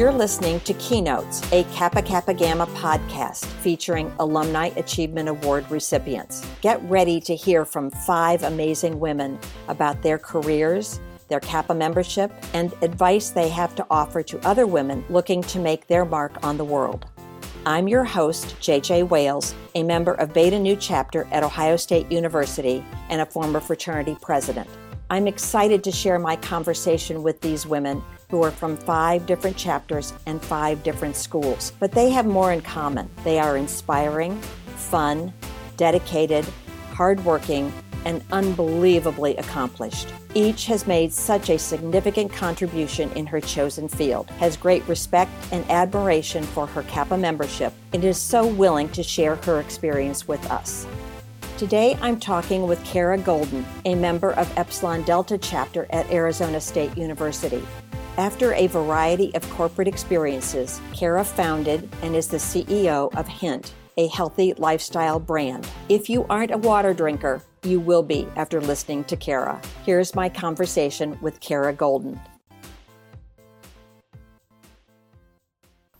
You're listening to Keynotes, a Kappa Kappa Gamma podcast featuring Alumni Achievement Award recipients. Get ready to hear from five amazing women about their careers, their Kappa membership, and advice they have to offer to other women looking to make their mark on the world. I'm your host, JJ Wales, a member of Beta Nu chapter at Ohio State University and a former fraternity president. I'm excited to share my conversation with these women who are from five different chapters and five different schools. But they have more in common. They are inspiring, fun, dedicated, hardworking, and unbelievably accomplished. Each has made such a significant contribution in her chosen field, has great respect and admiration for her Kappa membership, and is so willing to share her experience with us. Today I'm talking with Kara Goldin, a member of Epsilon Delta chapter at Arizona State University. After a variety of corporate experiences, Kara founded and is the CEO of Hint, a healthy lifestyle brand. If you aren't a water drinker, you will be after listening to Kara. Here's my conversation with Kara Goldin.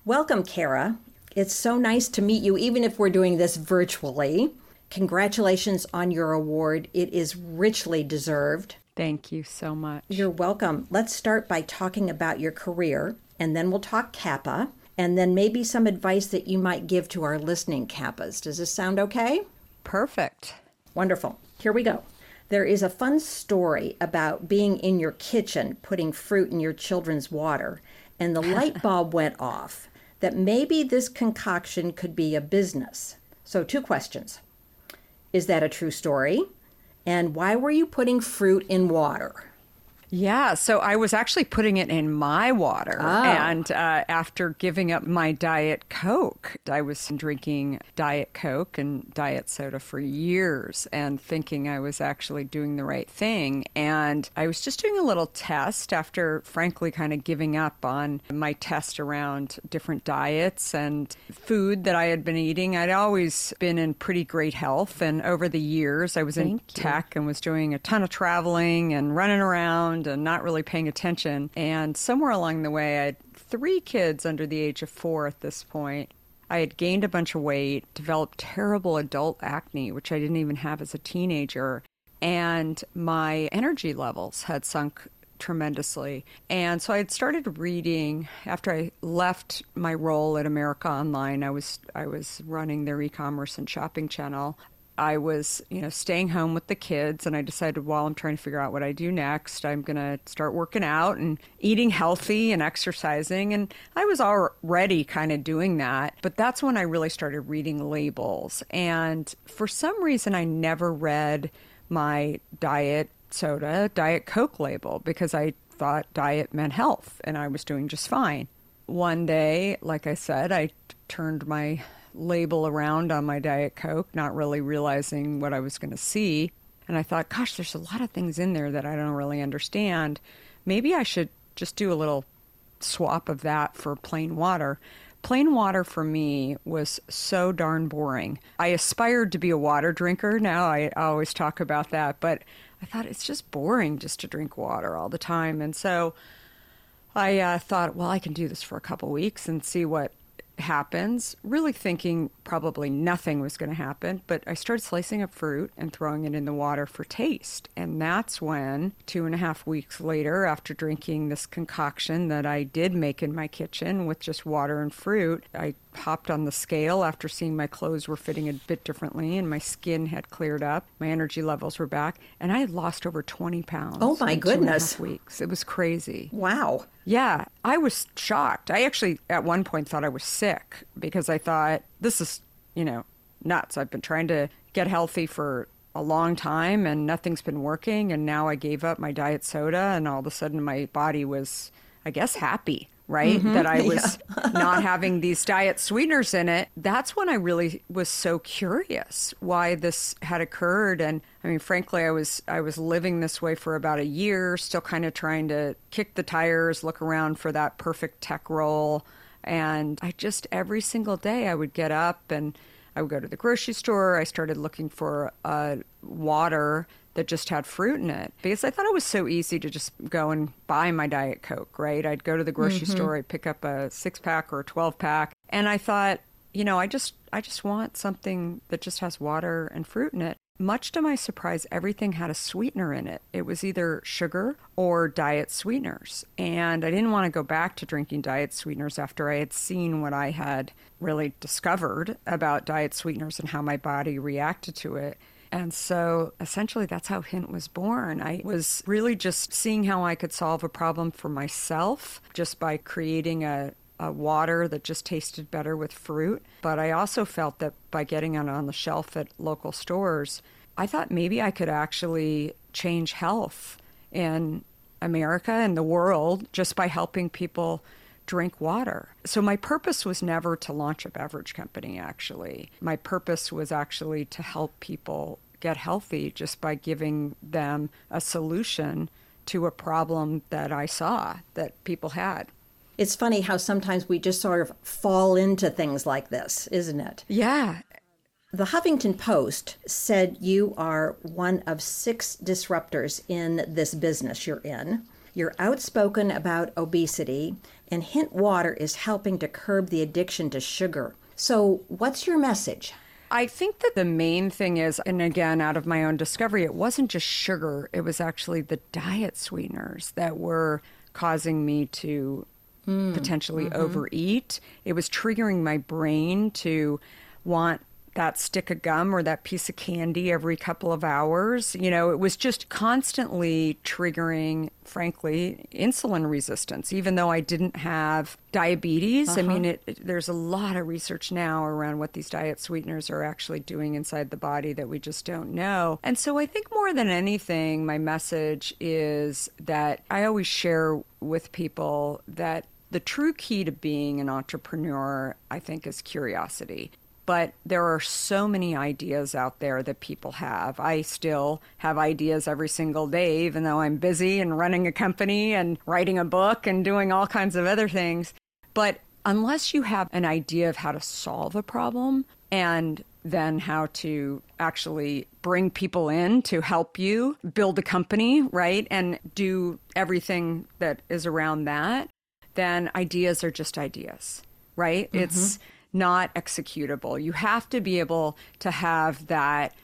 Welcome, Kara. It's so nice to meet you, even if we're doing this virtually. Congratulations on your award. It is richly deserved. Thank you so much. You're welcome. Let's start by talking about your career, and then we'll talk Kappa, and then maybe some advice that you might give to our listening Kappas. Does this sound okay? Perfect. Wonderful. Here we go. There is a fun story about being in your kitchen putting fruit in your children's water, and the light bulb went off that maybe this concoction could be a business. So, two questions. Is that a true story? And why were you putting fruit in water? Yeah, so I was actually putting it in my water. Oh. And uh, after giving up my Diet Coke, I was drinking Diet Coke and Diet Soda for years and thinking I was actually doing the right thing. And I was just doing a little test after, frankly, kind of giving up on my test around different diets and food that I had been eating. I'd always been in pretty great health. And over the years, I was in you. tech and was doing a ton of traveling and running around and uh, not really paying attention. And somewhere along the way, I had three kids under the age of four at this point. I had gained a bunch of weight, developed terrible adult acne, which I didn't even have as a teenager, and my energy levels had sunk tremendously. And so I had started reading after I left my role at America Online. I was I was running their e-commerce and shopping channel. I was, you know, staying home with the kids, and I decided while I'm trying to figure out what I do next, I'm going to start working out and eating healthy and exercising. And I was already kind of doing that, but that's when I really started reading labels. And for some reason, I never read my diet soda, Diet Coke label because I thought diet meant health, and I was doing just fine. One day, like I said, I turned my label around on my Diet Coke, not really realizing what I was going to see. And I thought, gosh, there's a lot of things in there that I don't really understand. Maybe I should just do a little swap of that for plain water. Plain water for me was so darn boring. I aspired to be a water drinker. Now I always talk about that, but I thought it's just boring just to drink water all the time. And so I uh, thought, well, I can do this for a couple weeks and see what happens, really thinking probably nothing was going to happen. But I started slicing up fruit and throwing it in the water for taste. And that's when, two and a half weeks later, after drinking this concoction that I did make in my kitchen with just water and fruit, I hopped on the scale after seeing my clothes were fitting a bit differently and my skin had cleared up. My energy levels were back. And I had lost over 20 pounds. Oh, my in two and a goodness. weeks. It was crazy. Wow. Yeah, I was shocked. I actually, at one point, thought I was sick because I thought, this is, you know, nuts. I've been trying to get healthy for a long time and nothing's been working. And now I gave up my diet soda, and all of a sudden my body was, I guess, happy. Right? That I was not having these diet sweeteners in it. That's when I really was so curious why this had occurred. And I mean, frankly, I was I was living this way for about a year, still kind of trying to kick the tires, look around for that perfect tech role. And I just every single day I would get up and I would go to the grocery store. I started looking for uh, water that just had fruit in it because I thought it was so easy to just go and buy my Diet Coke, right? I'd go to the grocery mm-hmm. store, I'd pick up a six pack or a 12 pack, and I thought, you know, I just I just want something that just has water and fruit in it. Much to my surprise, everything had a sweetener in it. It was either sugar or diet sweeteners. And I didn't want to go back to drinking diet sweeteners after I had seen what I had really discovered about diet sweeteners and how my body reacted to it. And so essentially, that's how Hint was born. I was really just seeing how I could solve a problem for myself just by creating a, water that just tasted better with fruit. But I also felt that by getting it on the shelf at local stores, I thought maybe I could actually change health in America and the world just by helping people drink water. So my purpose was never to launch a beverage company, actually. My purpose was actually to help people get healthy just by giving them a solution to a problem that I saw that people had. It's funny how sometimes we just sort of fall into things like this, isn't it? Yeah. The Huffington Post said you are one of six disruptors in this business you're in. You're outspoken about obesity, and Hint Water is helping to curb the addiction to sugar. So, what's your message? I think that the main thing is, and again, out of my own discovery, it wasn't just sugar, it was actually the diet sweeteners that were causing me to mm, potentially mm-hmm. overeat. It was triggering my brain to want that stick of gum or that piece of candy every couple of hours. You know, it was just constantly triggering, frankly, insulin resistance, even though I didn't have diabetes. Uh-huh. I mean, it, it, there's a lot of research now around what these diet sweeteners are actually doing inside the body that we just don't know. And so I think more than anything, my message is that I always share with people that the true key to being an entrepreneur, I think, is curiosity but there are so many ideas out there that people have. I still have ideas every single day, even though I'm busy and running a company and writing a book and doing all kinds of other things. But unless you have an idea of how to solve a problem and then how to actually bring people in to help you build a company, right? And do everything that is around that, then ideas are just ideas, right? Mm-hmm. It's not executable. You have to be able to have that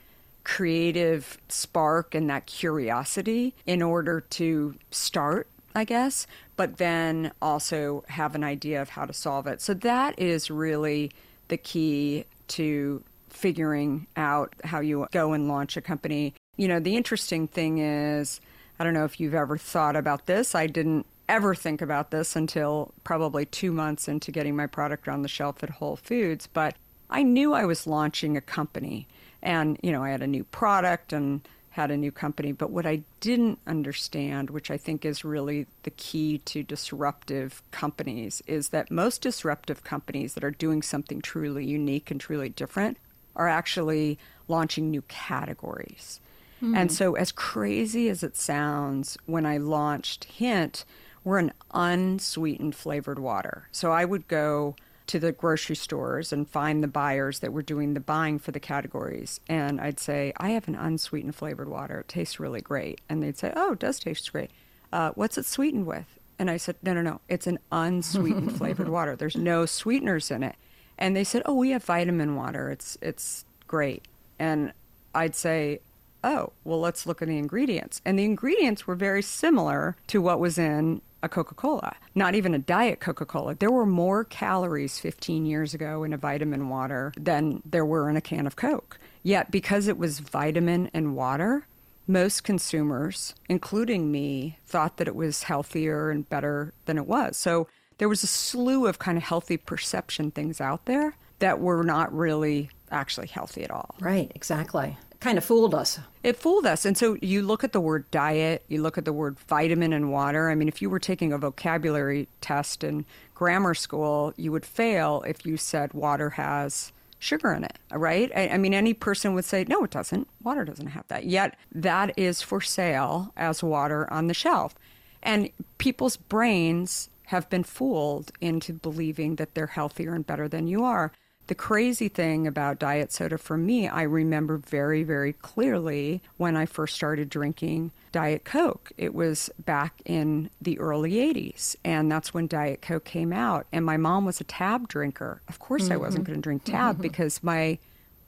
creative spark and that curiosity in order to start, I guess, but then also have an idea of how to solve it. So that is really the key to figuring out how you go and launch a company. You know, the interesting thing is, I don't know if you've ever thought about this. I didn't ever think about this until probably two months into getting my product on the shelf at Whole Foods, but I knew I was launching a company. And, you know, I had a new product and had a new company. But what I didn't understand, which I think is really the key to disruptive companies, is that most disruptive companies that are doing something truly unique and truly different are actually launching new categories. Mm. And so, as crazy as it sounds, when I launched Hint, we're an unsweetened flavored water. So I would go to the grocery stores and find the buyers that were doing the buying for the categories. And I'd say, I have an unsweetened flavored water. It tastes really great. And they'd say, Oh, it does taste great. Uh, what's it sweetened with? And I said, No, no, no. It's an unsweetened flavored water. There's no sweeteners in it. And they said, Oh, we have vitamin water. It's it's great. And I'd say, Oh, well, let's look at the ingredients. And the ingredients were very similar to what was in a Coca Cola, not even a diet Coca Cola. There were more calories 15 years ago in a vitamin water than there were in a can of Coke. Yet, because it was vitamin and water, most consumers, including me, thought that it was healthier and better than it was. So there was a slew of kind of healthy perception things out there that were not really actually healthy at all. Right, exactly kind of fooled us. It fooled us. And so you look at the word diet, you look at the word vitamin and water. I mean, if you were taking a vocabulary test in grammar school, you would fail if you said water has sugar in it, right? I, I, mean, any person would say, no, it doesn't. Water doesn't have that. Yet that is for sale as water on the shelf. And people's brains have been fooled into believing that they're healthier and better than you are The crazy thing about diet soda for me, I remember very, very clearly when I first started drinking Diet Coke. It was back in the early 80s, and that's when Diet Coke came out. And my mom was a Tab drinker. Of course, mm-hmm. I wasn't going to drink Tab mm-hmm. because my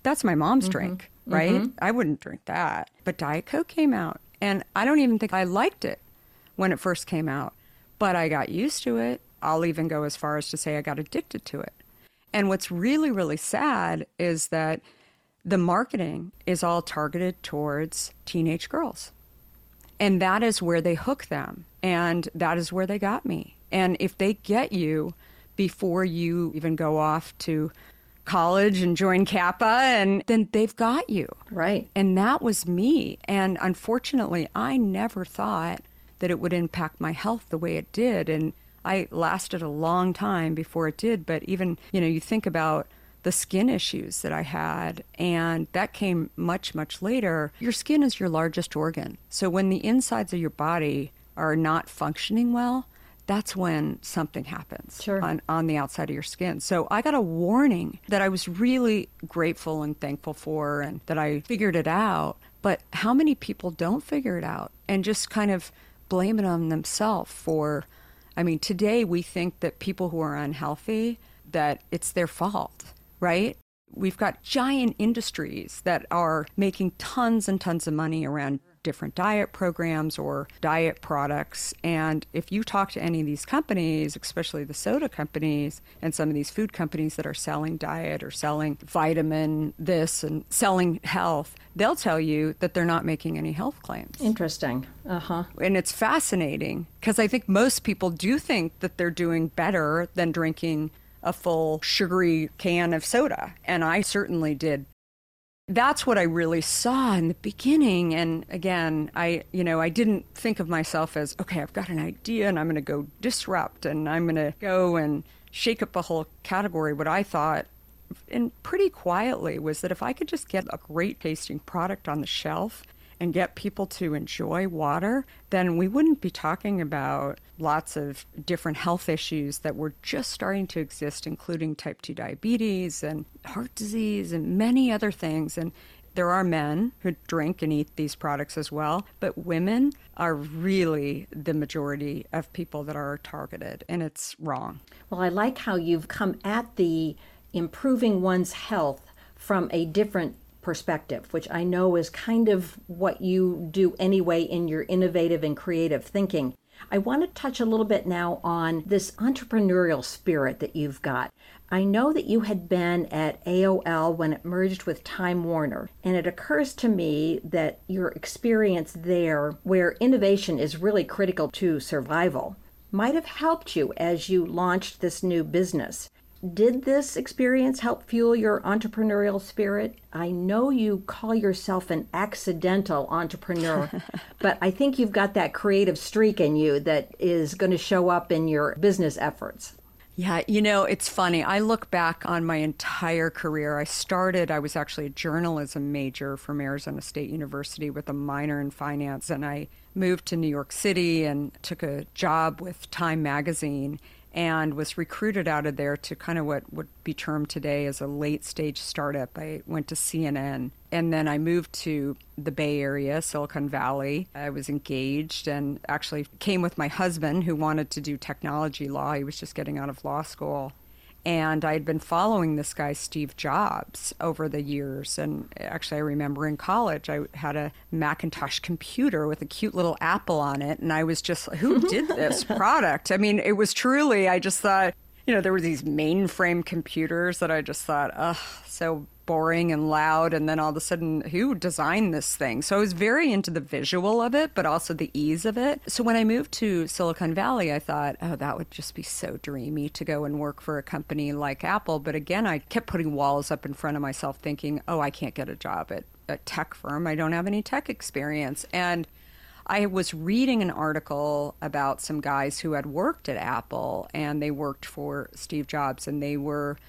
that's my mom's mm-hmm. drink, right? Mm-hmm. I wouldn't drink that. But Diet Coke came out, and I don't even think I liked it when it first came out, but I got used to it. I'll even go as far as to say I got addicted to it. And what's really, really sad is that the marketing is all targeted towards teenage girls. And that is where they hook them. And that is where they got me. And if they get you before you even go off to college and join Kappa, and then they've got you. Right. And that was me. And unfortunately, I never thought that it would impact my health the way it did. And I lasted a long time before it did, but even, you know, you think about the skin issues that I had, and that came much, much later. Your skin is your largest organ. So when the insides of your body are not functioning well, that's when something happens sure. on, on the outside of your skin. So I got a warning that I was really grateful and thankful for and that I figured it out. But how many people don't figure it out and just kind of blame it on themselves for I mean, today we think that people who are unhealthy, that it's their fault, right? We've got giant industries that are making tons and tons of money around different diet programs or diet products. And if you talk to any of these companies, especially the soda companies and some of these food companies that are selling diet or selling vitamin this and selling health, they'll tell you that they're not making any health claims. Interesting. Uh huh. And it's fascinating because I think most people do think that they're doing better than drinking a full sugary can of soda. And I certainly did that's what I really saw in the beginning. And again, I, you know, I didn't think of myself as, okay, I've got an idea and I'm going to go disrupt and I'm going to go and shake up a whole category. What I thought, and pretty quietly, was that if I could just get a great tasting product on the shelf and get people to enjoy water, then we wouldn't be talking about lots of different health issues that were just starting to exist, including type 2 diabetes and heart disease and many other things. And there are men who drink and eat these products as well, but women are really the majority of people that are targeted, and it's wrong. Well, I like how you've come at the improving one's health from a different perspective, which I know is kind of what you do anyway in your innovative and creative thinking. I want to touch a little bit now on this entrepreneurial spirit that you've got. I know that you had been at AOL when it merged with Time Warner, and it occurs to me that your experience there, where innovation is really critical to survival, might have helped you as you launched this new business. Did this experience help fuel your entrepreneurial spirit? I know you call yourself an accidental entrepreneur, but I think you've got that creative streak in you that is going to show up in your business efforts. Yeah, you know, it's funny. I look back on my entire career. I started, I was actually a journalism major from Arizona State University with a minor in finance, and I moved to New York City and took a job with Time Magazine and was recruited out of there to kind of what would be termed today as a late stage startup. I went to CNN and then I moved to the Bay Area, Silicon Valley. I was engaged and actually came with my husband who wanted to do technology law. He was just getting out of law school. And I had been following this guy, Steve Jobs, over the years. And actually, I remember in college, I had a Macintosh computer with a cute little apple on it. And I was just, who did this product? I mean, it was truly, I just thought, you know, there were these mainframe computers that I just thought, ugh, so boring and loud. And then all of a sudden, who designed this thing? So I was very into the visual of it, but also the ease of it. So when I moved to Silicon Valley, I thought, oh, that would just be so dreamy to go and work for a company like Apple. But again, I kept putting walls up in front of myself, thinking, oh, I can't get a job at a tech firm. I don't have any tech experience. And I was reading an article about some guys who had worked at Apple and they worked for Steve Jobs and they were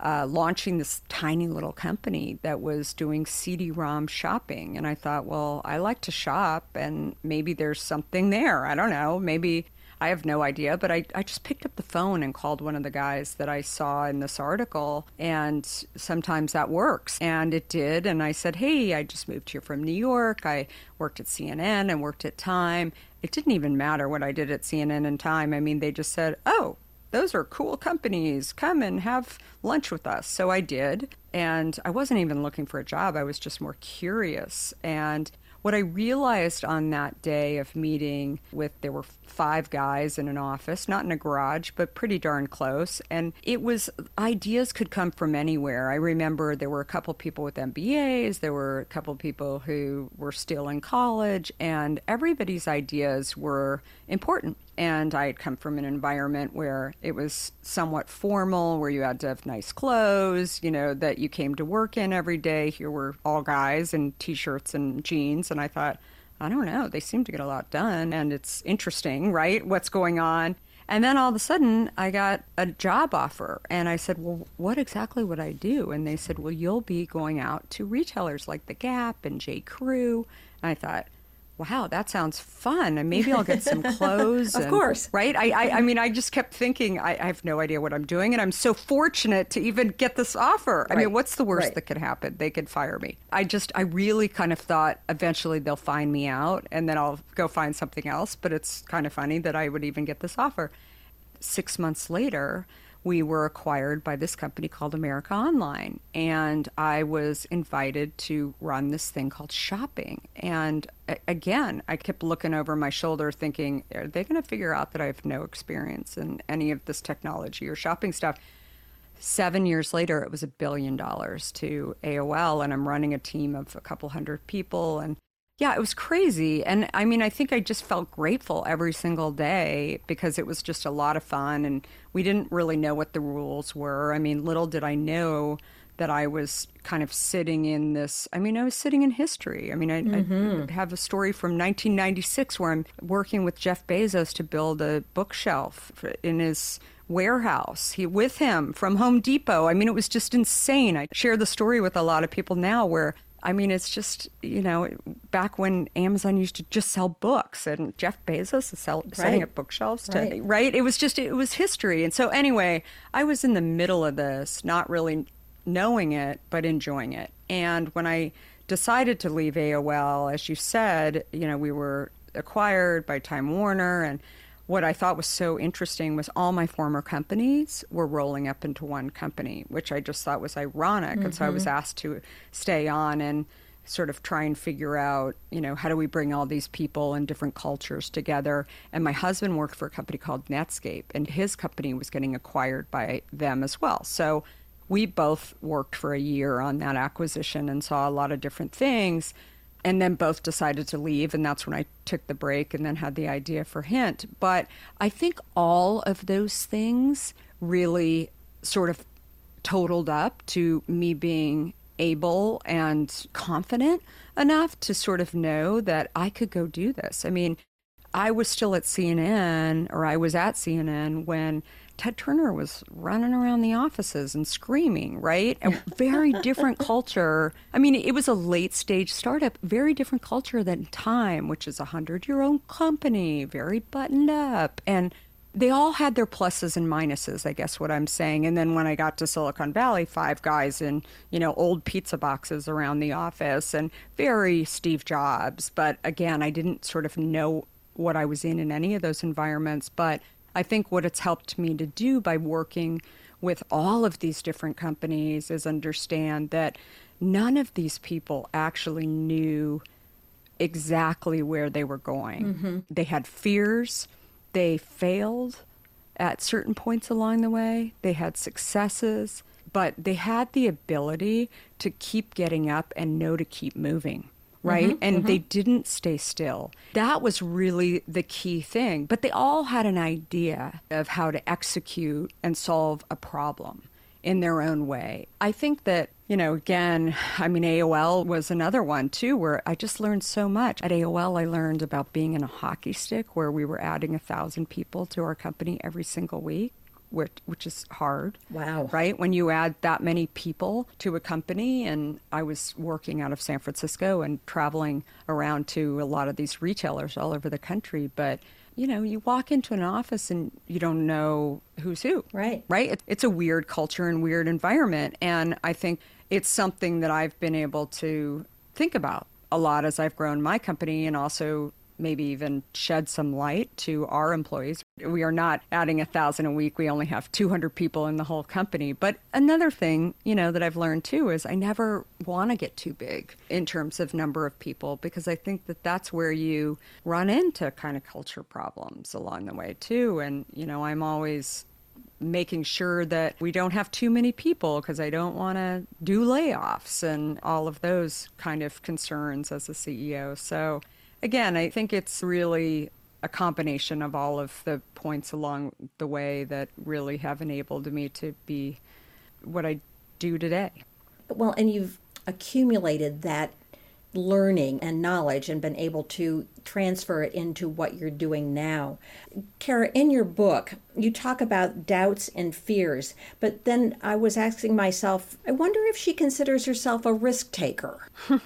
uh, launching this tiny little company that was doing CD-ROM shopping, and I thought, well, I like to shop, and maybe there's something there. I don't know. Maybe I have no idea, but I, I just picked up the phone and called one of the guys that I saw in this article. And sometimes that works. And it did. And I said, Hey, I just moved here from New York. I worked at CNN and worked at Time. It didn't even matter what I did at CNN and Time. I mean, they just said, Oh, those are cool companies. Come and have lunch with us. So I did. And I wasn't even looking for a job. I was just more curious. And what I realized on that day of meeting with, there were five guys in an office, not in a garage, but pretty darn close. And it was, ideas could come from anywhere. I remember there were a couple people with MBAs, there were a couple people who were still in college, and everybody's ideas were important. And I had come from an environment where it was somewhat formal, where you had to have nice clothes, you know, that you came to work in every day. Here were all guys in t shirts and jeans. And I thought, I don't know, they seem to get a lot done. And it's interesting, right? What's going on? And then all of a sudden, I got a job offer. And I said, Well, what exactly would I do? And they said, Well, you'll be going out to retailers like The Gap and J. Crew. And I thought, wow, that sounds fun. And maybe I'll get some clothes. of and, course. Right? I, I, I, mean, I just kept thinking, I, I, have no idea what I'm doing. And I'm so fortunate to even get this offer. I mean, what's the worst right. that could happen? They could fire me. I just, I really kind of thought eventually they'll find me out and then I'll go find something else. But it's kind of funny that I would even get this offer. Six months later, we were acquired by this company called America Online. And I was invited to run this thing called shopping. And again, I kept looking over my shoulder thinking, are they going to figure out that I have no experience in any of this technology or shopping stuff? Seven years later, it was a billion dollars to AOL, and I'm running a team of a couple hundred people. And yeah, it was crazy. And I mean, I think I just felt grateful every single day because it was just a lot of fun and we didn't really know what the rules were. I mean, little did I know that I was kind of sitting in this. I mean, I was sitting in history. I mean, I, mm-hmm. I, have a story from 1996 where I'm working with Jeff Bezos to build a bookshelf in his warehouse he, with him from Home Depot. I mean, it was just insane. I share the story with a lot of people now where I mean, it's just, you know, back when Amazon used to just sell books and Jeff Bezos is sell, right. setting up bookshelves, to, right. right? It was just, it was history. And so, anyway, I was in the middle of this, not really knowing it, but enjoying it. And when I decided to leave AOL, as you said, you know, we were acquired by Time Warner and what I thought was so interesting was all my former companies were rolling up into one company, which I just thought was ironic. Mm-hmm. And so I was mm-hmm. asked to stay on and sort of try and figure out, you know, how do we bring all these people and different cultures together. And my husband worked for a company called Netscape, and his company was getting acquired by them as well. So we both worked for a year on that acquisition and saw a lot of different things and then both decided to leave and that's when i took the break and then had the idea for hint. But i think all of those things really sort of totaled up to me being able and confident enough to sort of know that i could go do this. I mean i was still at cnn or i was at cnn when Ted Turner was running around the offices and screaming, right? A very different culture. I mean, it was a late stage startup, very different culture than Time, which is a hundred year old company, very buttoned up. And they all had their pluses and minuses, I guess what I'm saying. And then when I got to Silicon Valley, five guys in, you know, old pizza boxes around the office and very Steve Jobs. But again, I didn't sort of know what I was in in any of those environments. But I think what it's helped me to do by working with all of these different companies is understand that none of these people actually knew exactly where they were going. Mm-hmm. They had fears, they failed at certain points along the way, they had successes, but they had the ability to keep getting up and know to keep moving right? Mm-hmm, and mm-hmm. they didn't stay still. That was really the key thing. But they all had an idea of how to execute and solve a problem in their own way. I think that, you know, again, I mean, AOL was another one too, where I just learned so much. At AOL, I learned about being in a hockey stick where we were adding a thousand people to our company every single week which, which is hard. Wow. Right? When you add that many people to a company, and I was working out of San Francisco and traveling around to a lot of these retailers all over the country, but you know, you walk into an office and you don't know who's who. Right. Right? It's a weird culture and weird environment. And I think it's something that I've been able to think about a lot as I've grown my company and also maybe even shed some light to our employees. We are not adding a thousand a week. We only have 200 people in the whole company. But another thing, you know, that I've learned too is I never want to get too big in terms of number of people because I think that that's where you run into kind of culture problems along the way too. And, you know, I'm always making sure that we don't have too many people because I don't want to do layoffs and all of those kind of concerns as a CEO. So, again, I think it's really a combination of all of the points along the way that really have enabled me to be what I do today. Well, and you've accumulated that learning and knowledge and been able to transfer it into what you're doing now. Kara, in your book, you talk about doubts and fears, but then I was asking myself, I wonder if she considers herself a risk taker.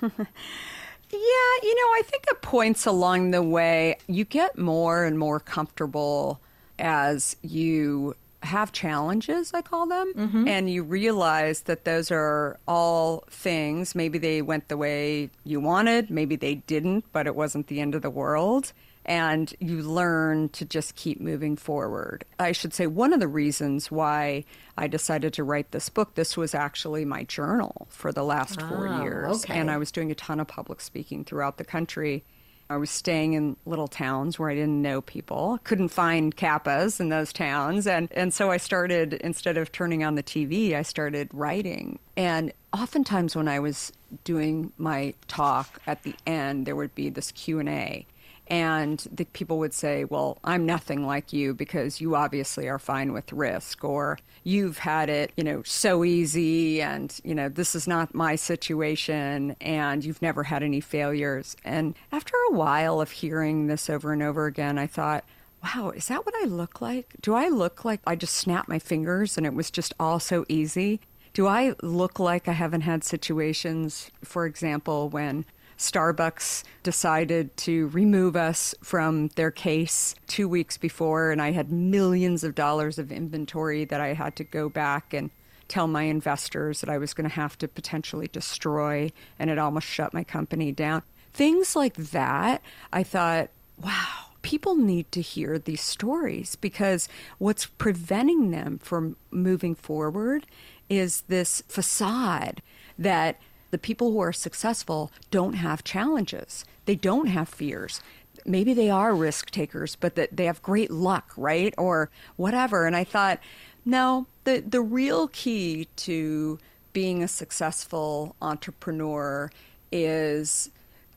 Yeah, you know, I think at points along the way, you get more and more comfortable as you have challenges, I call them, mm-hmm. and you realize that those are all things. Maybe they went the way you wanted, maybe they didn't, but it wasn't the end of the world and you learn to just keep moving forward. I should say one of the reasons why I decided to write this book, this was actually my journal for the last oh, four ah, years. Okay. And I was doing a ton of public speaking throughout the country. I was staying in little towns where I didn't know people, couldn't find kappas in those towns. And, and so I started, instead of turning on the TV, I started writing. And oftentimes when I was doing my talk at the end, there would be this Q&A and the people would say, Well, I'm nothing like you because you obviously are fine with risk, or you've had it, you know, so easy, and, you know, this is not my situation, and you've never had any failures. And after a while of hearing this over and over again, I thought, Wow, is that what I look like? Do I look like I just snapped my fingers and it was just all so easy? Do I look like I haven't had situations, for example, when Starbucks decided to remove us from their case two weeks before, and I had millions of dollars of inventory that I had to go back and tell my investors that I was going to have to potentially destroy, and it almost shut my company down. Things like that, I thought, wow, people need to hear these stories because what's preventing them from moving forward is this facade that the people who are successful don't have challenges. They don't have fears. Maybe they are risk takers, but that they have great luck, right? Or whatever. And I thought, no, the the real key to being a successful entrepreneur is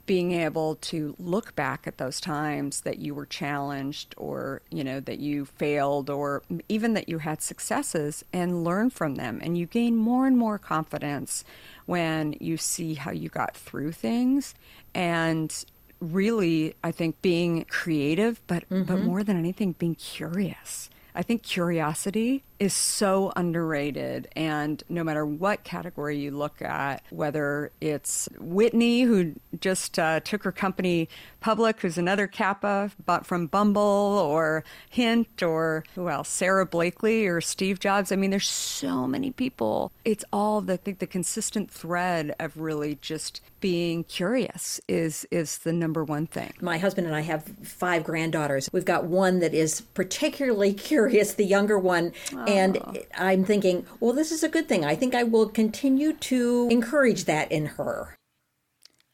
being able to look back at those times that you were challenged or you know that you failed or even that you had successes and learn from them and you gain more and more confidence when you see how you got through things and really i think being creative but mm-hmm. but more than anything being curious i think curiosity is so underrated. And no matter what category you look at, whether it's Whitney, who just uh, took her company public, who's another Kappa but from Bumble, or Hint, or who else, Sara Blakely or Steve Jobs. I mean, there's so many people. It's all the, the, the consistent thread of really just being curious is is the number one thing. My husband and I have five granddaughters. We've got one that is particularly curious, the younger one. And I'm thinking, well, this is a good thing. I think I will continue to encourage that in her.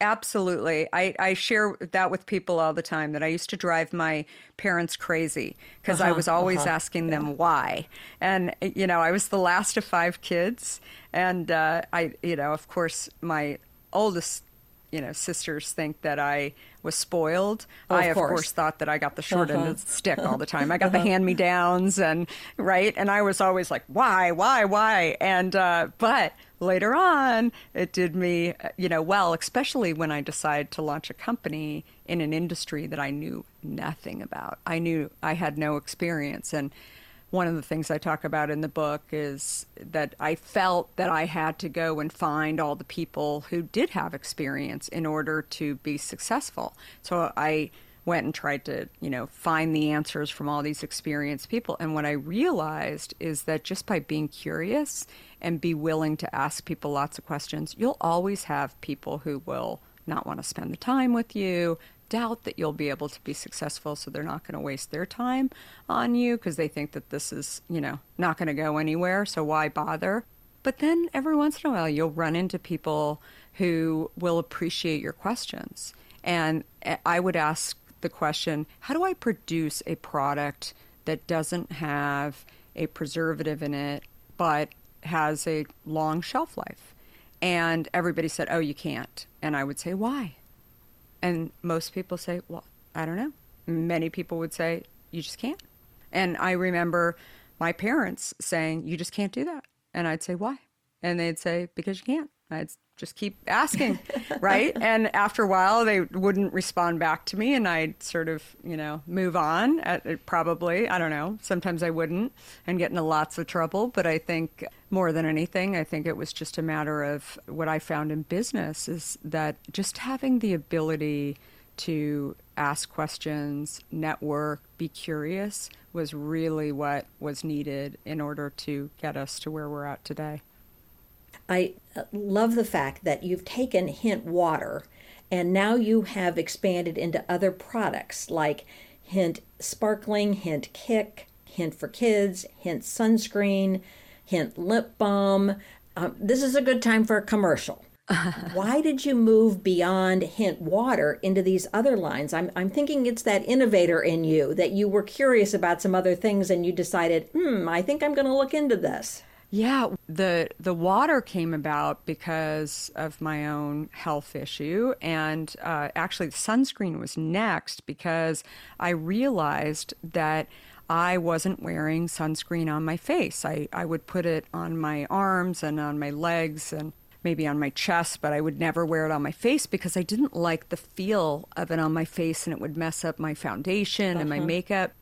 Absolutely. I, I share that with people all the time that I used to drive my parents crazy because uh-huh, I was always uh-huh. asking them yeah. why. And, you know, I was the last of five kids. And uh, I, you know, of course, my oldest, you know, sisters think that I was spoiled. Oh, I, of course. course. thought that I got the short uh-huh. end of the stick all the time. I got the uh-huh. hand me downs and right, and I was always like, why, why, why? And uh, but later on, it did me, you know, well, especially when I decided to launch a company in an industry that I knew nothing about. I knew I had no experience and one of the things I talk about in the book is that I felt that I had to go and find all the people who did have experience in order to be successful. So I went and tried to, you know, find the answers from all these experienced people. And what I realized is that just by being curious and be willing to ask people lots of questions, you'll always have people who will not want to spend the time with you, doubt that you'll be able to be successful, so they're not going to waste their time on you because they think that this is, you know, not going to go anywhere, so why bother? But then every once in a while, you'll run into people who will appreciate your questions. And eh, I would ask the question how do I produce a product that doesn't have a preservative in it, but has a long shelf life? And everybody said, oh, you can't. And I would say, why? And most people say, well, I don't know. Many people would say, you just can't. And I remember my parents saying, you just can't do that. And I'd say, why? And they'd say, because you can't. I'd just keep asking, right? And after a while, they wouldn't respond back to me, and I'd sort of, you know, move on. At, uh, probably, I don't know. Sometimes I wouldn't, and get into lots of trouble. But I think more than anything, I think it was just a matter of what I found in business is that just having the ability to ask questions, network, be curious was really what was needed in order to get us to where we're at today. I uh, love the fact that you've taken Hint Water and now you have expanded into other products like Hint Sparkling, Hint Kick, Hint for Kids, Hint Sunscreen, Hint Lip Balm. Um, this is a good time for a commercial. Why did you move beyond Hint Water into these other lines? I'm, I'm thinking it's that innovator in you that you were curious about some other things and you decided, hmm, I think I'm going to look into this. Yeah, the the water came about because of my own health issue, and uh, actually, the sunscreen was next because I realized that I wasn't wearing sunscreen on my face. I, I would put it on my arms and on my legs and maybe on my chest, but I would never wear it on my face because I didn't like the feel of it on my face and it would mess up my foundation uh-huh. and my uh-huh. makeup.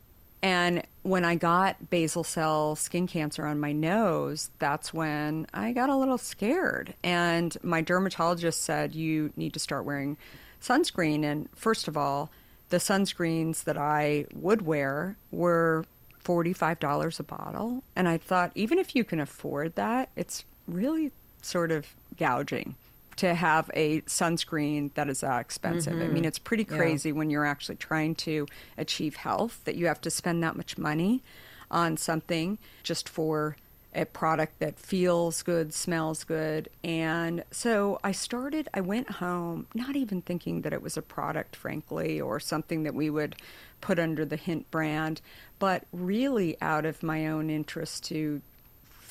And when I got basal cell skin cancer on my nose, that's when I got a little scared. And my dermatologist said, You need to start wearing sunscreen. And first of all, the sunscreens that I would wear were $45 a bottle. And I thought, even if you can afford that, it's really sort of gouging to have a sunscreen that is that expensive. Mm-hmm. I mean, mm-hmm. it's pretty crazy yeah. when you're actually trying to achieve health that you have to spend that much money on something just for a product that feels good, smells good. And so I started, I went home, not even thinking that it was a product, frankly, or something that we would put under the Hint brand, but really out of my own interest to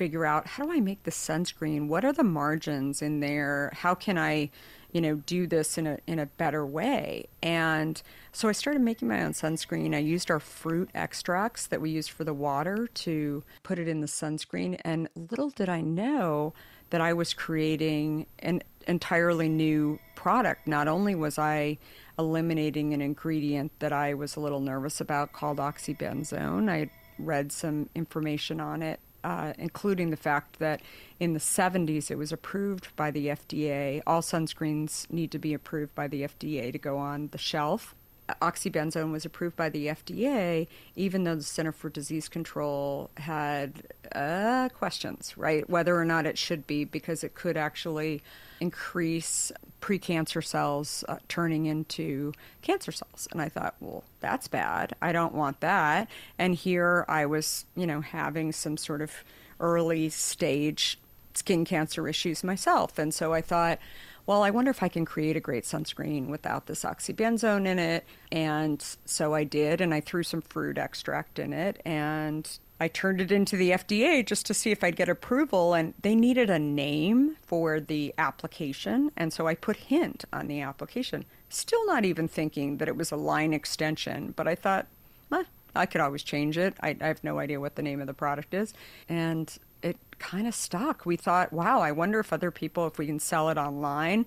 figure out how do I make the sunscreen? What are the margins in there? How can I, you know, do this in a in a better way? And so I started making my own sunscreen. I used our fruit extracts that we used for the water to put it in the sunscreen. And little did I know that I was creating an entirely new product. Not only was I eliminating an ingredient that I was a little nervous about called oxybenzone, I read some information on it uh, including the fact that in the 70s it was approved by the FDA. All sunscreens need to be approved by the FDA to go on the shelf. Oxybenzone was approved by the FDA, even though the Center for Disease Control had uh, questions, right? Whether or not it should be, because it could actually increase precancer cells uh, turning into cancer cells. And I thought, well, that's bad. I don't want that. And here I was, you know, having some sort of early stage skin cancer issues myself. And so I thought, well, I wonder if I can create a great sunscreen without this oxybenzone in it. And so I did, and I threw some fruit extract in it. And I turned it into the FDA just to see if I'd get approval, and they needed a name for the application. And so I put Hint on the application. Still not even thinking that it was a line extension, but I thought, I could always change it. I, I have no idea what the name of the product is. And kind of stuck. We thought, wow, I wonder if other people, if we can sell it online.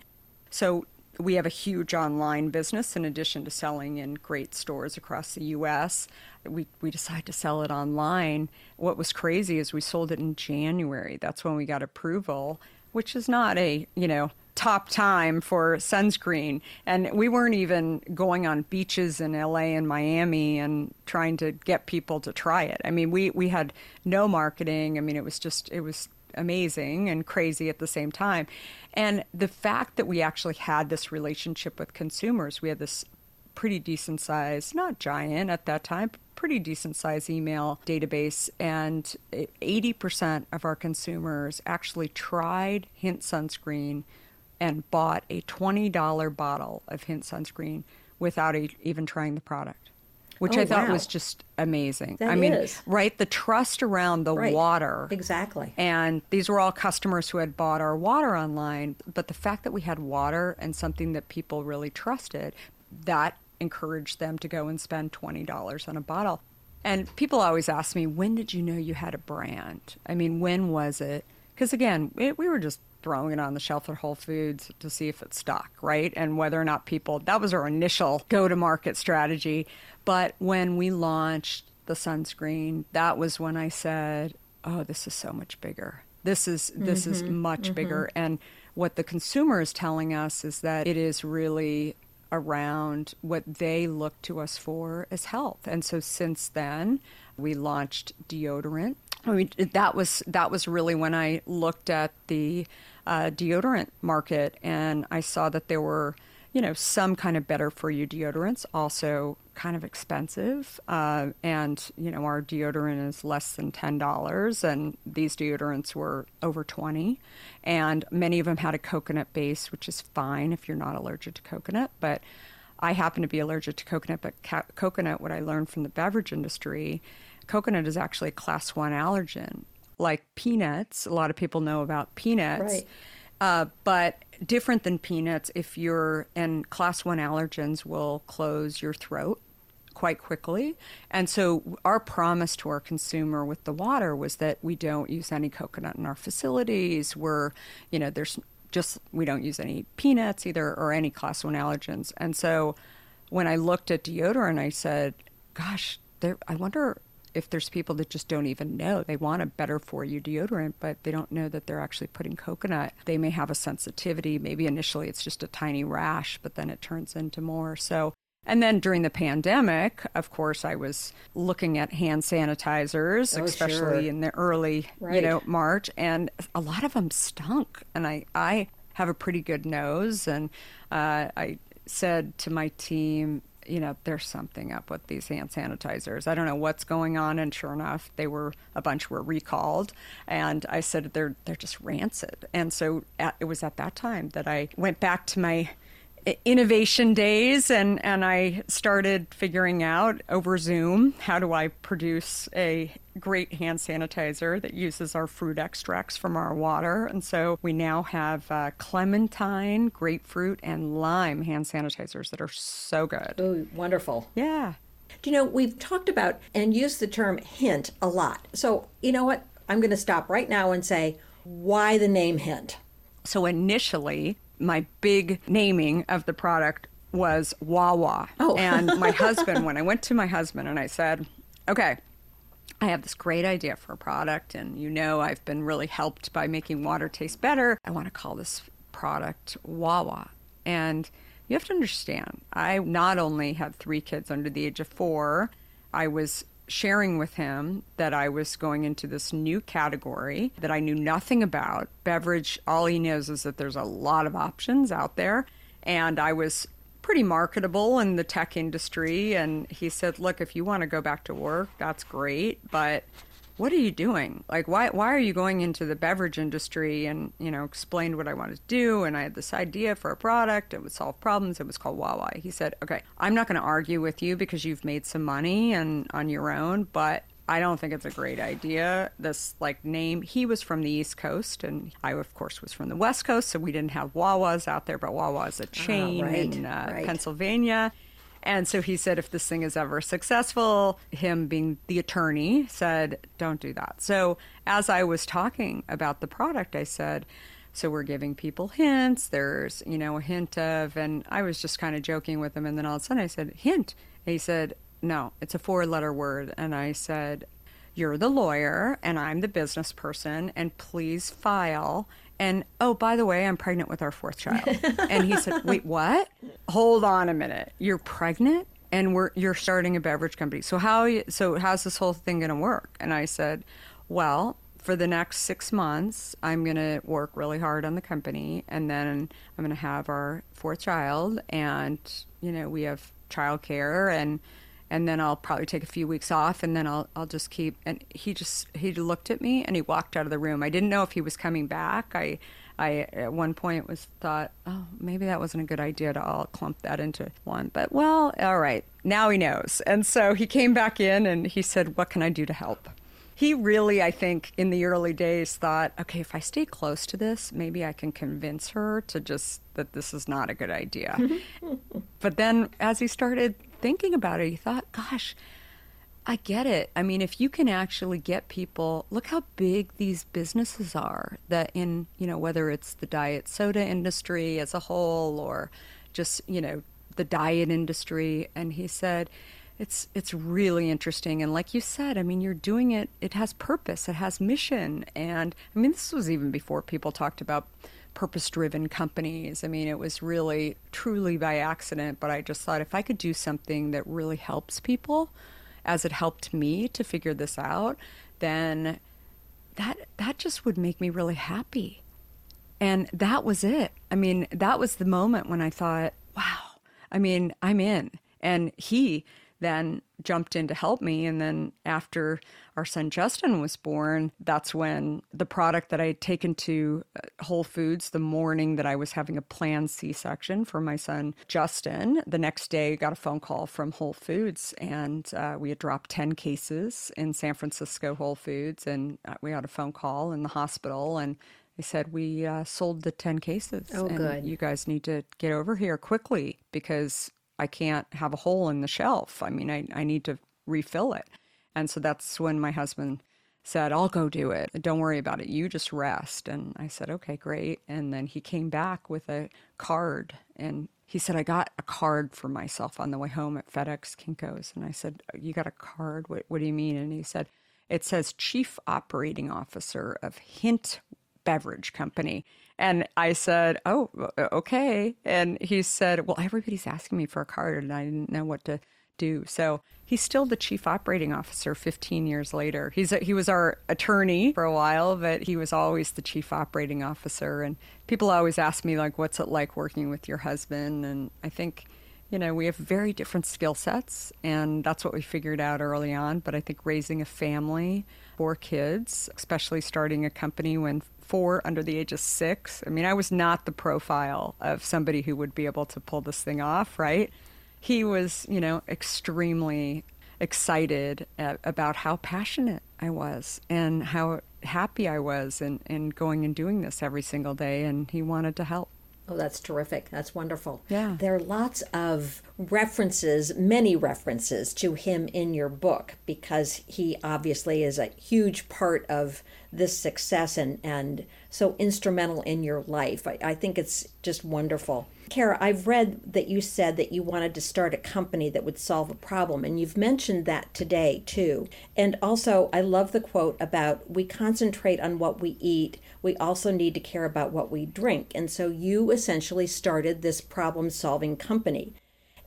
So we have a huge online business in addition to selling in great stores across the US. We, we decided to sell it online. What was crazy is we sold it in January. That's when we got approval, which is not a, you know, top time for sunscreen. And we weren't even going on beaches in LA and Miami and trying to get people to try it. I mean, we, we had no marketing. I mean, it was just, it was amazing and crazy at the same time. And the fact that we actually had this relationship with consumers, we had this pretty decent size, not giant at that time, pretty decent size email database. And 80% of our consumers actually tried Hint sunscreen and bought a $20 bottle of Hint sunscreen without a, even trying the product. Which Oh, I thought wow. was just amazing. That I mean, is. right? The trust around the Right. water Exactly. and these were all customers who had bought our water online. But the fact that we had water and something that people really trusted, that encouraged them to go and spend $20 on a bottle. And people always ask me, when did you know you had a brand? I mean, when was it? Because again, it, we were just throwing it on the shelf at Whole Foods to see if it stuck, right? And whether or not people, that was our initial go to market strategy. But when we launched the sunscreen, that was when I said, oh, this is so much bigger. This is this is mm-hmm. much mm-hmm. bigger. And what the consumer is telling us is that it is really around what they look to us for as health. And so since then, we launched deodorant. I mean, that was that was really when I looked at the uh, deodorant market and I saw that there were, you know, some kind of better for you deodorants, also kind of expensive. Uh, and you know, our deodorant is less than ten dollars, and these deodorants were over twenty. And many of them had a coconut base, which is fine if you're not allergic to coconut, but I happen to be allergic to coconut, but ca- coconut, what I learned from the beverage industry, coconut is actually a class one allergen. Like peanuts, a lot of people know about peanuts. Right. Uh, but different than peanuts, if you're, and class one allergens will close your throat quite quickly. And so our promise to our consumer with the water was that we don't use any coconut in our facilities. We're, you know, there's just, we don't use any peanuts either or any class one allergens. And so when I looked at deodorant, I said, gosh, there, I wonder if there's people that just don't even know they want a better for you deodorant, but they don't know that they're actually putting coconut. They may have a sensitivity. Maybe initially it's just a tiny rash, but then it turns into more. So, and then during the pandemic, of course, I was looking at hand sanitizers, Oh, especially sure. in the early, you know, March, and a lot of them stunk. And I, I have a pretty good nose, and uh, I said to my team, you know, there's something up with these hand sanitizers. I don't know what's going on, and sure enough, they were a bunch were recalled. And I said they're they're just rancid. And so at, it was at that time that I went back to my innovation days and and I started figuring out over Zoom how do I produce a great hand sanitizer that uses our fruit extracts from our water and so we now have uh, clementine grapefruit and lime hand sanitizers that are so good Oh, wonderful. yeah Do you know, we've talked about and used the term hint a lot. So, you know what? I'm going to stop right now and say, why the name hint? so initially my big naming of the product was Wawa. Oh. And my husband, when I went to my husband and I said, okay, I have this great idea for a product, and you know I've been really helped by making water taste better. I want to call this product Wawa. And you have to understand, I not only had three kids under the age of four, I was sharing with him that I was going into this new category that I knew nothing about. Beverage, all he knows is that there's a lot of options out there. And I was pretty marketable in the tech industry. And he said, Look, if you want to go back to work, that's great. But what are you doing? Like, why, why are you going into the beverage industry? And, you know, explained what I wanted to do. And I had this idea for a product. It would solve problems. It was called Wawa. He said, okay, I'm not going to argue with you because you've made some money and on your own, but I don't think it's a great idea. This like name, he was from the East Coast, and I, of course, was from the West Coast, so we didn't have Wawas out there. But Wawa is a chain right, in uh, right. Pennsylvania. And so he said, if this thing is ever successful, him being the attorney said, don't do that. So as I was talking about the product, I said, so we're giving people hints. There's, you know, a hint of, and I was just kind of joking with him. And then all of a sudden I said, hint. And he said, no, it's a four letter word. And I said, you're the lawyer and I'm the business person, and please file. And oh, by the way, I'm pregnant with our fourth child. and he said, Wait, what? Hold on a minute. You're pregnant? And we're you're starting a beverage company. So how so how's this whole thing gonna work? And I said, Well, for the next six months, I'm going to work really hard on the company, and then I'm going to have our fourth child, and you know we have childcare, and and then I'll probably take a few weeks off, and then I'll I'll just keep. And he just he looked at me and he walked out of the room. I didn't know if he was coming back. I I at one point was thought, oh, maybe that wasn't a good idea to all clump that into one. But well, all right, now he knows. And so he came back in and he said, "What can I do to help?" he really, I think, in the early days thought, okay, if I stay close to this, maybe I can convince her to just that this is not a good idea. but then as he started thinking about it, he thought, gosh, I get it. I mean, if you can actually get people, look how big these businesses are that in, you know, whether it's the diet soda industry as a whole or just, you know, the diet industry. And he said, it's it's really interesting and like you said i mean you're doing it it has purpose it has mission and i mean this was even before people talked about purpose driven companies. I mean it was really truly by accident but i just thought if i could do something that really helps people as it helped me to figure this out then that that just would make me really happy. And that was it. I mean that was the moment when i thought wow i mean i'm in. And he then jumped in to help me. And then after our son Justin was born, that's when the product that I had taken to uh, Whole Foods the morning that I was having a planned C section for my son Justin, the next day got a phone call from Whole Foods and uh, we had dropped 10 cases in San Francisco Whole Foods. And uh, we had a phone call in the hospital and they said we uh, sold the 10 cases. Oh, and good. You guys need to get over here quickly because I can't have a hole in the shelf. I mean, I, I need to refill it. And so that's when my husband said, I'll go do it. Don't worry about it. You just rest. And I said, okay, great. And then he came back with a card and he said, I got a card for myself on the way home at FedEx Kinko's. And I said, You got a card? What, what do you mean? And he said, It says Chief Operating Officer of Hint Beverage Company. And I said, Oh, okay. And he said, Well, everybody's asking me for a card, and I didn't know what to do. So he's still the chief operating officer 15 years later. He's a, he was our attorney for a while, but he was always the chief operating officer. And people always ask me, like, what's it like working with your husband? And I think, you know, we have very different skill sets, and that's what we figured out early on. But I think raising a family, four kids, especially starting a company when four under the age of six. I mean, I was not the profile of somebody who would be able to pull this thing off, right? He was, you know, extremely excited at, about how passionate I was and how happy I was in, in going and doing this every single day. And he wanted to help. Oh, that's terrific. That's wonderful. Yeah. There are lots of references, many references to him in your book because he obviously is a huge part of this success and, and so instrumental in your life. I, I think it's just wonderful. Kara, I've read that you said that you wanted to start a company that would solve a problem, and you've mentioned that today too. And also, I love the quote about we concentrate on what we eat, we also need to care about what we drink. And so you essentially started this problem solving company.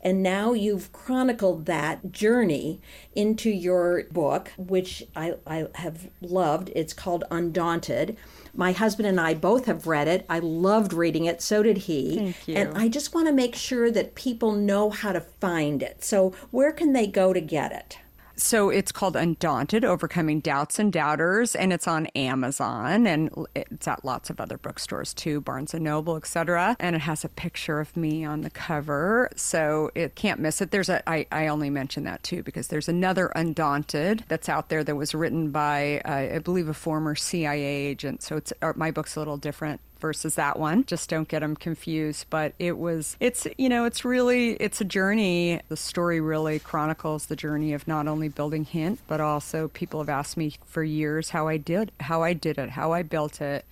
And now you've chronicled that journey into your book, which I, I have loved. It's called Undaunted. My husband and I both have read it. I loved reading it. So did he. Thank you. And I just want to make sure that people know how to find it. So, where can they go to get it? So it's called Undaunted Overcoming Doubts and Doubters, and it's on Amazon and it's at lots of other bookstores too, Barnes and Noble, etc. And it has a picture of me on the cover, so it can't miss it. There's a I, I only mention that too because there's another Undaunted that's out there that was written by uh, I believe a former CIA agent. So it's uh, my book's a little different versus that one. Just don't get them confused. But it was, it's, you know, it's really, it's a journey. The story really chronicles the journey of not only building Hint, but also people have asked me for years how I did, how I did it, how I built it.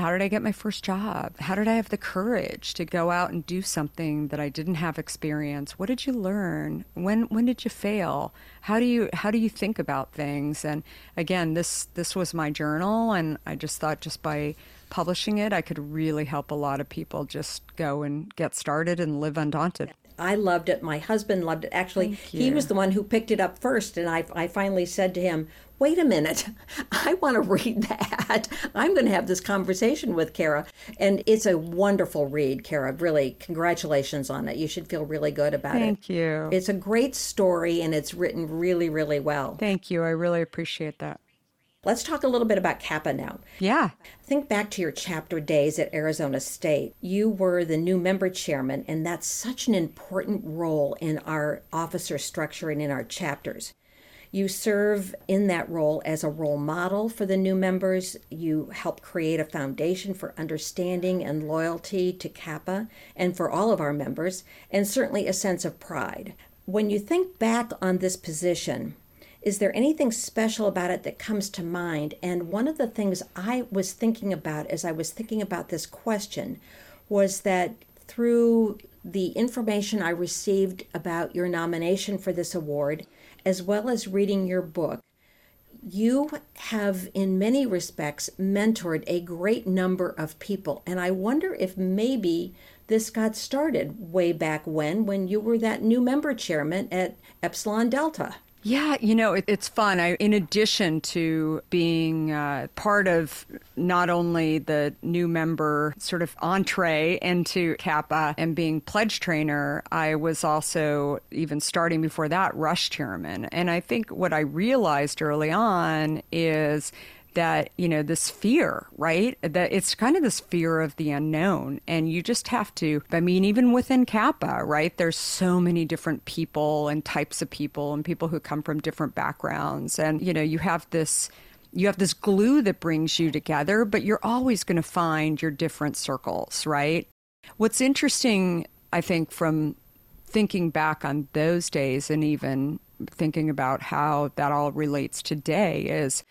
How did I get my first job? How did I have the courage to go out and do something that I didn't have experience? What did you learn? When when did you fail? How do you how do you think about things? And again, this this was my journal and I just thought just by publishing it, I could really help a lot of people just go and get started and live undaunted. I loved it. My husband loved it. Actually, he was the one who picked it up first. And I, I finally said to him, wait a minute, I want to read that. I'm going to have this conversation with Kara. And it's a wonderful read, Kara. Really, congratulations on it. You should feel really good about Thank it. Thank you. It's a great story and it's written really, really well. Thank you. I really appreciate that. Let's talk a little bit about Kappa now. Yeah. Think back to your chapter days at Arizona State. You were the new member chairman, and that's such an important role in our officer structure and in our chapters. You serve in that role as a role model for the new members. You help create a foundation for understanding and loyalty to Kappa and for all of our members, and certainly a sense of pride. When you think back on this position, is there anything special about it that comes to mind? And one of the things I was thinking about as I was thinking about this question was that through the information I received about your nomination for this award, as well as reading your book, you have, in many respects, mentored a great number of people. And I wonder if maybe this got started way back when, when you were that new member chairman at Epsilon Delta. Yeah, you know, it, it's fun. I, in addition to being uh, part of not only the new member sort of entree into Kappa and being pledge trainer, I was also, even starting before that, rush chairman. And I think what I realized early on is that you know this fear right? That it's kind of this fear of the unknown. And you just have to i mean even within kappa right there's so many different people and types of people and people who come from different backgrounds. And you know you have this you have this glue that brings you together but you're always going to find your different circles right? What's interesting i think from thinking back on those days and even thinking about how that all relates today is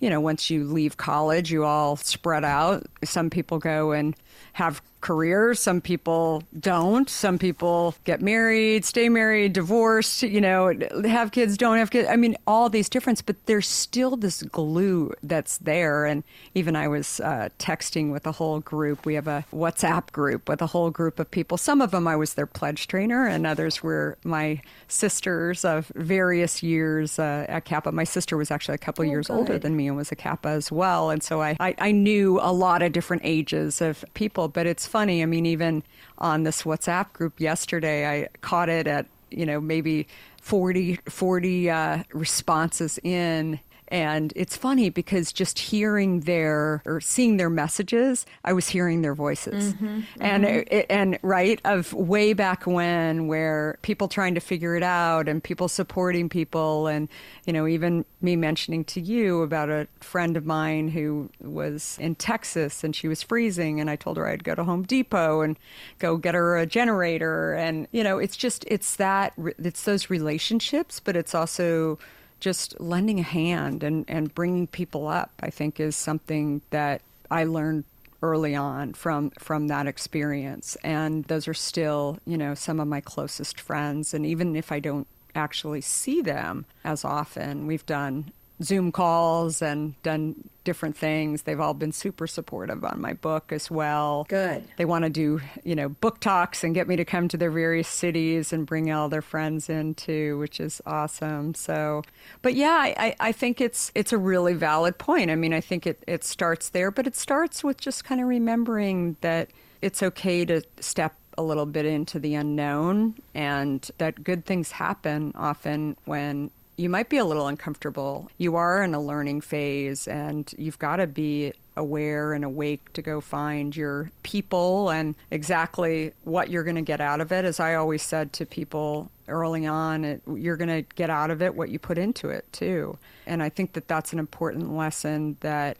you know, once you leave college, you all spread out. Some people go and have careers. Some people don't. Some people get married, stay married, divorced, you know, have kids, don't have kids. I mean, all these differences, but there's still this glue that's there. And even I was uh, texting with a whole group. We have a WhatsApp group with a whole group of people. Some of them I was their pledge trainer, and others were my sisters of various years uh, at Kappa. My sister was actually a couple oh, years good. older than me and was a Kappa as well. And so I, I, I knew a lot of different ages of people, but it's funny. I mean, even on this WhatsApp group yesterday, I caught it at, you know, maybe 40, 40 uh, responses in and it's funny because just hearing their or seeing their messages, I was hearing their voices. Mm-hmm, and mm-hmm. It, and right of way back when where people trying to figure it out and people supporting people and you know even me mentioning to you about a friend of mine who was in Texas and she was freezing and I told her I'd go to Home Depot and go get her a generator and you know it's just it's that it's those relationships but it's also just lending a hand and, and bringing people up, I think, is something that I learned early on from from that experience. And those are still, you know, some of my closest friends. And even if I don't actually see them as often, we've done Zoom calls and done different things. They've all been super supportive on my book as well. Good. They want to do, you know, book talks and get me to come to their various cities and bring all their friends in too, which is awesome. So, but yeah, I, I think it's it's a really valid point. I mean, I think it, it starts there, but it starts with just kind of remembering that it's okay to step a little bit into the unknown and that good things happen often when you might be a little uncomfortable. You are in a learning phase and you've got to be aware and awake to go find your people and exactly what you're going to get out of it. As I always said to people early on, it, you're going to get out of it what you put into it too. And I think that that's an important lesson that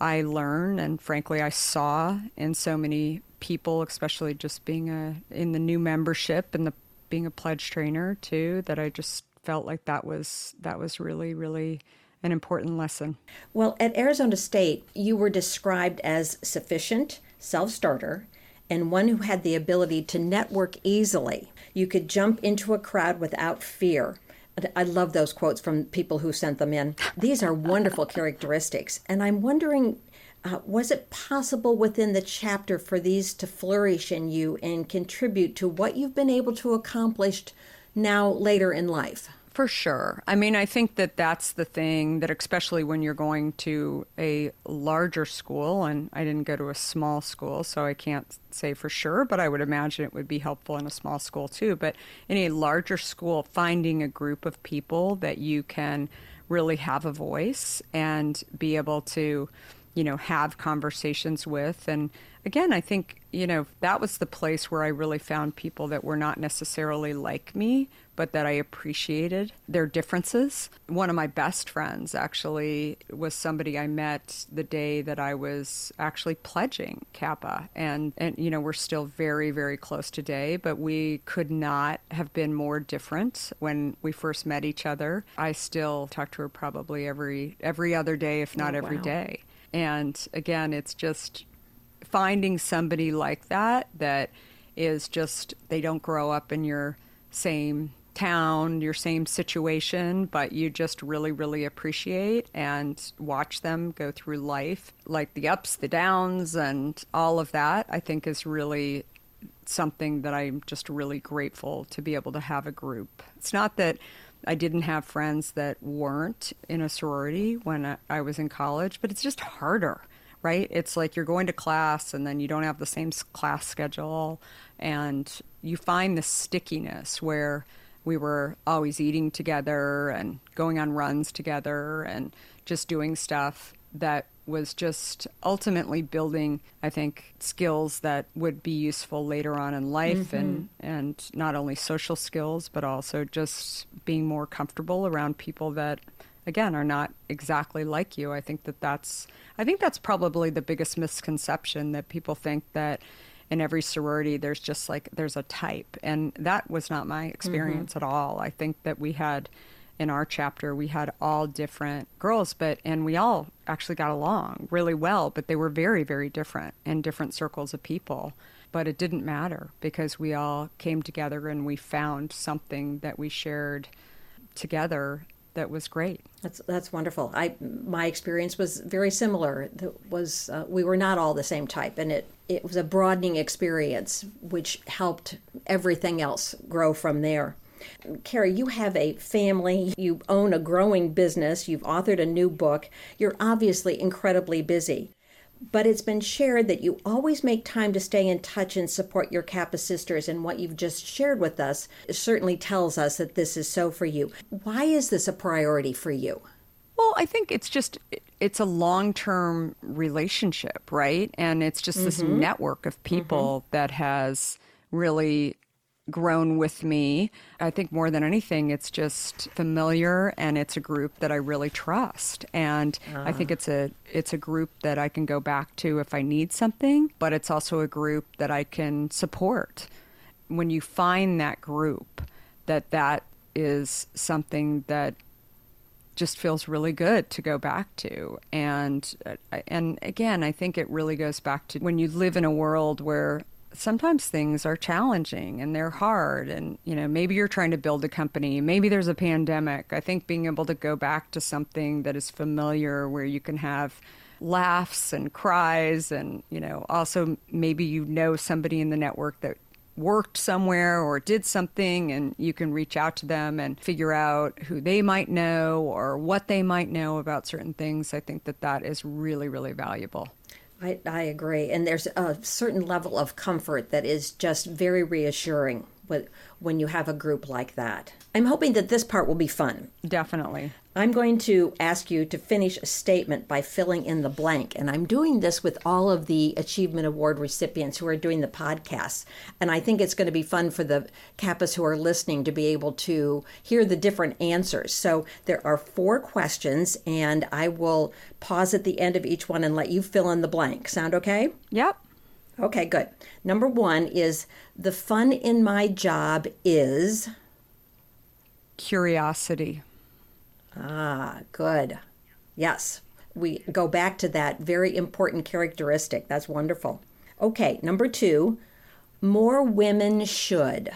I learned and frankly I saw in so many people, especially just being a in the new membership and the being a pledge trainer too, that I just felt like that was that was really really an important lesson. Well, at Arizona State, you were described as sufficient, self starter, and one who had the ability to network easily. You could jump into a crowd without fear. I love those quotes from people who sent them in. These are wonderful characteristics. And I'm wondering uh, was it possible within the chapter for these to flourish in you and contribute to what you've been able to accomplish now later in life? For sure. I mean, I think that that's the thing that, especially when you're going to a larger school, and I didn't go to a small school, so I can't say for sure, but I would imagine it would be helpful in a small school too. But in a larger school, finding a group of people that you can really have a voice and be able to you know, have conversations with. And again, I think, you know, that was the place where I really found people that were not necessarily like me, but that I appreciated their differences. One of my best friends actually was somebody I met the day that I was actually pledging Kappa. And, and you know, we're still very, very close today, but we could not have been more different when we first met each other. I still talk to her probably every every other day, if not oh, every wow. day. And again, it's just finding somebody like that that is just, they don't grow up in your same town, your same situation, but you just really, really appreciate and watch them go through life, like the ups, the downs, and all of that, I think is really something that I'm just really grateful to be able to have a group. It's not that I didn't have friends that weren't in a sorority when I was in college, but it's just harder, right? It's like you're going to class and then you don't have the same class schedule, and you find the stickiness where we were always eating together and going on runs together and just doing stuff that was just ultimately building, I think, skills that would be useful later on in life mm-hmm. and, and not only social skills, but also just being more comfortable around people that again are not exactly like you. I think that that's I think that's probably the biggest misconception that people think that in every sorority there's just like there's a type and that was not my experience mm-hmm. at all. I think that we had in our chapter we had all different girls but and we all actually got along really well but they were very very different in different circles of people but it didn't matter because we all came together and we found something that we shared together that was great. That's that's wonderful. I my experience was very similar. It was uh, we were not all the same type, and it it was a broadening experience, which helped everything else grow from there. Kara, you have a family, you own a growing business, you've authored a new book, you're obviously incredibly busy. But it's been shared that you always make time to stay in touch and support your Kappa sisters, and what you've just shared with us certainly tells us that this is so for you. Why is this a priority for you? Well, I think it's just it's a long-term relationship, right? And it's just mm-hmm. this network of people mm-hmm. that has really grown with me. I think more than anything, it's just familiar and it's a group that I really trust. And uh. I think ah. it's a it's a group that I can go back to if I need something, but it's also a group that I can support. When you find that group, that that is something that just feels really good to go back to and uh, and again I think it really goes back to when you live in a world where sometimes things are challenging and they're hard and you know maybe you're trying to build a company maybe there's a pandemic. I think being able to go back to something that is familiar where you can have laughs and cries and you know also maybe you know somebody in the network that worked somewhere or did something and you can reach out to them and figure out who they might know or what they might know about certain things. I think that that is really really valuable I, I agree. And there's a certain level of comfort that is just very reassuring when you have a group like that. I'm hoping that this part will be fun. Definitely. I'm going to ask you to finish a statement by filling in the blank. And I'm doing this with all of the Achievement Award recipients who are doing the podcasts. And I think it's going to be fun for the Kappas who are listening to be able to hear the different answers. So there are four questions, and I will pause at the end of each one and let you fill in the blank. Sound okay? Yep. Okay, good. Number one is the fun in my job is curiosity. Ah, good. Yes, we go back to that very important characteristic. That's wonderful. Okay, number two, more women should.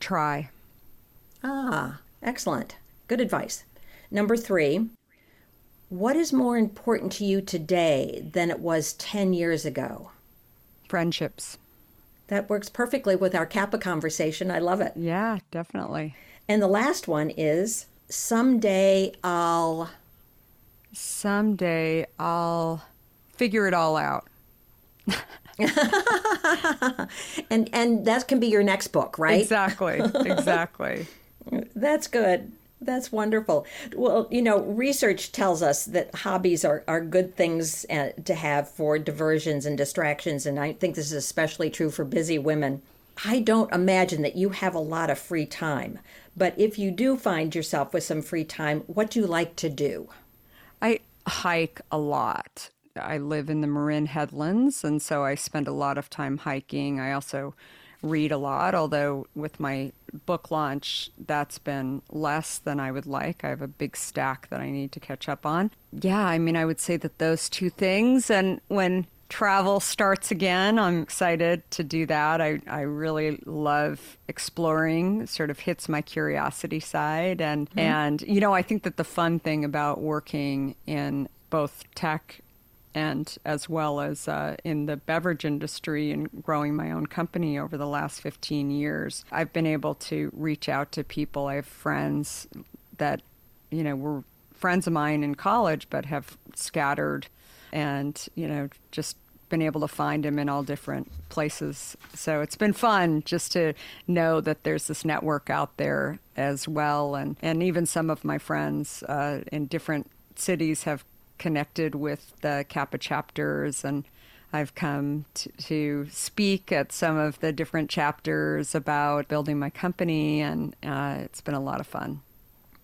Try. Ah, excellent. Good advice. Number three, what is more important to you today than it was 10 years ago? Friendships. That works perfectly with our Kappa conversation. I love it. Yeah, definitely. And the last one is someday I'll. Someday I'll figure it all out. and and that can be your next book, right? Exactly. Exactly. That's good. That's wonderful. Well, you know, research tells us that hobbies are, are good things uh, to have for diversions and distractions, and I think this is especially true for busy women. I don't imagine that you have a lot of free time, but if you do find yourself with some free time, what do you like to do? I hike a lot. I live in the Marin Headlands, and so I spend a lot of time hiking. I also read a lot, although with my book launch, that's been less than I would like. I have a big stack that I need to catch up on. Yeah, I mean, I would say that those two things. And when travel starts again, I'm excited to do that. I, I really love exploring, it sort of hits my curiosity side. And, mm-hmm. and, you know, I think that the fun thing about working in both tech and as well as uh, in the beverage industry and growing my own company over the last 15 years, I've been able to reach out to people. I have friends that, you know, were friends of mine in college but have scattered and, you know, just been able to find them in all different places. So it's been fun just to know that there's this network out there as well. And, and even some of my friends uh, in different cities have connected with the Kappa chapters and I've come to, to, speak at some of the different chapters about building my company, and uh, it's been a lot of fun.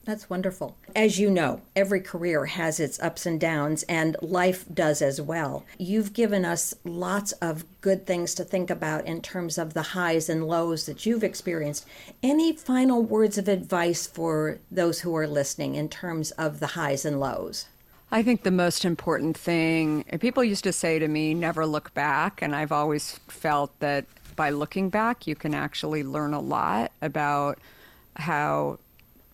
That's wonderful. As you know, every career has its ups and downs, and life does as well. You've given us lots of good things to think about in terms of the highs and lows that you've experienced. Any final words of advice for those who are listening in terms of the highs and lows? I think the most important thing, people used to say to me, never look back. And I've always felt that by looking back, you can actually learn a lot about how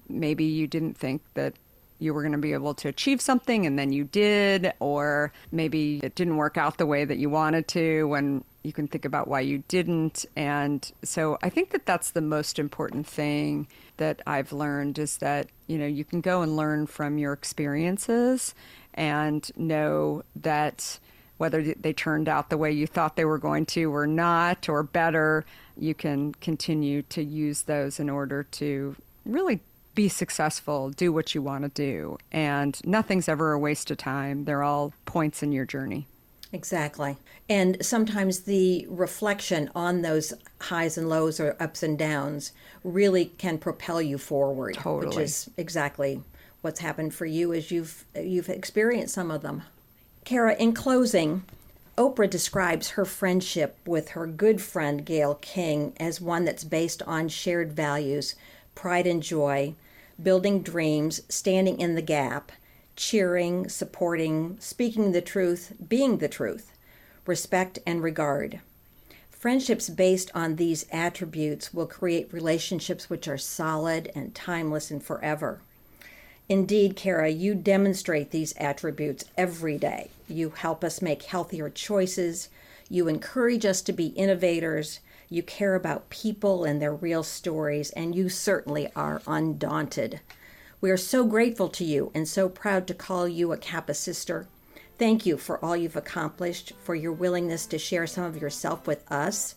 maybe you didn't think that you were going to be able to achieve something and then you did, or maybe it didn't work out the way that you wanted to, and you can think about why you didn't. And so I think that that's the most important thing that I've learned is that, you know, you can go and learn from your experiences and know that whether they turned out the way you thought they were going to or not, or better, you can continue to use those in order to really be successful, do what you want to do. And nothing's ever a waste of time, they're all points in your journey. Exactly. And sometimes the reflection on those highs and lows or ups and downs really can propel you forward. Totally. Which is exactly what's happened for you as you've you've experienced some of them. Kara, in closing, Oprah describes her friendship with her good friend Gayle King as one that's based on shared values, pride and joy, building dreams, standing in the gap, cheering, supporting, speaking the truth, being the truth, respect, and regard. Friendships based on these attributes will create relationships which are solid and timeless and forever. Indeed, Kara, you demonstrate these attributes every day. You help us make healthier choices. You encourage us to be innovators. You care about people and their real stories, and you certainly are undaunted. We are so grateful to you and so proud to call you a Kappa sister. Thank you for all you've accomplished, for your willingness to share some of yourself with us,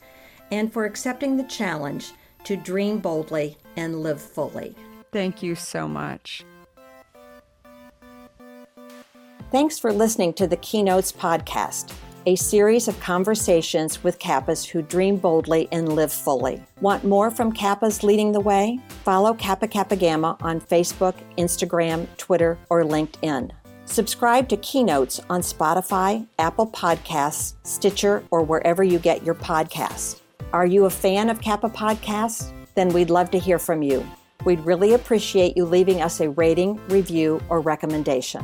and for accepting the challenge to dream boldly and live fully. Thank you so much. Thanks for listening to the Keynotes podcast a series of conversations with Kappas who dream boldly and live fully. Want more from Kappas leading the way? Follow Kappa Kappa Gamma on Facebook, Instagram, Twitter, or LinkedIn. Subscribe to Keynotes on Spotify, Apple Podcasts, Stitcher, or wherever you get your podcasts. Are you a fan of Kappa Podcasts? Then we'd love to hear from you. We'd really appreciate you leaving us a rating, review, or recommendation.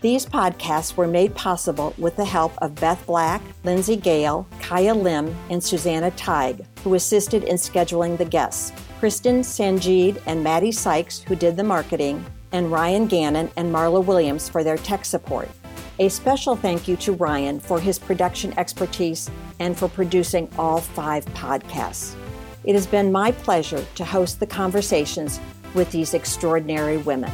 These podcasts were made possible with the help of Beth Black, Lindsay Gale, Kaya Lim, and Susanna Teig, who assisted in scheduling the guests, Kristen Sanjeed and Maddie Sykes, who did the marketing, and Ryan Gannon and Marla Williams for their tech support. A special thank you to Ryan for his production expertise and for producing all five podcasts. It has been my pleasure to host the conversations with these extraordinary women.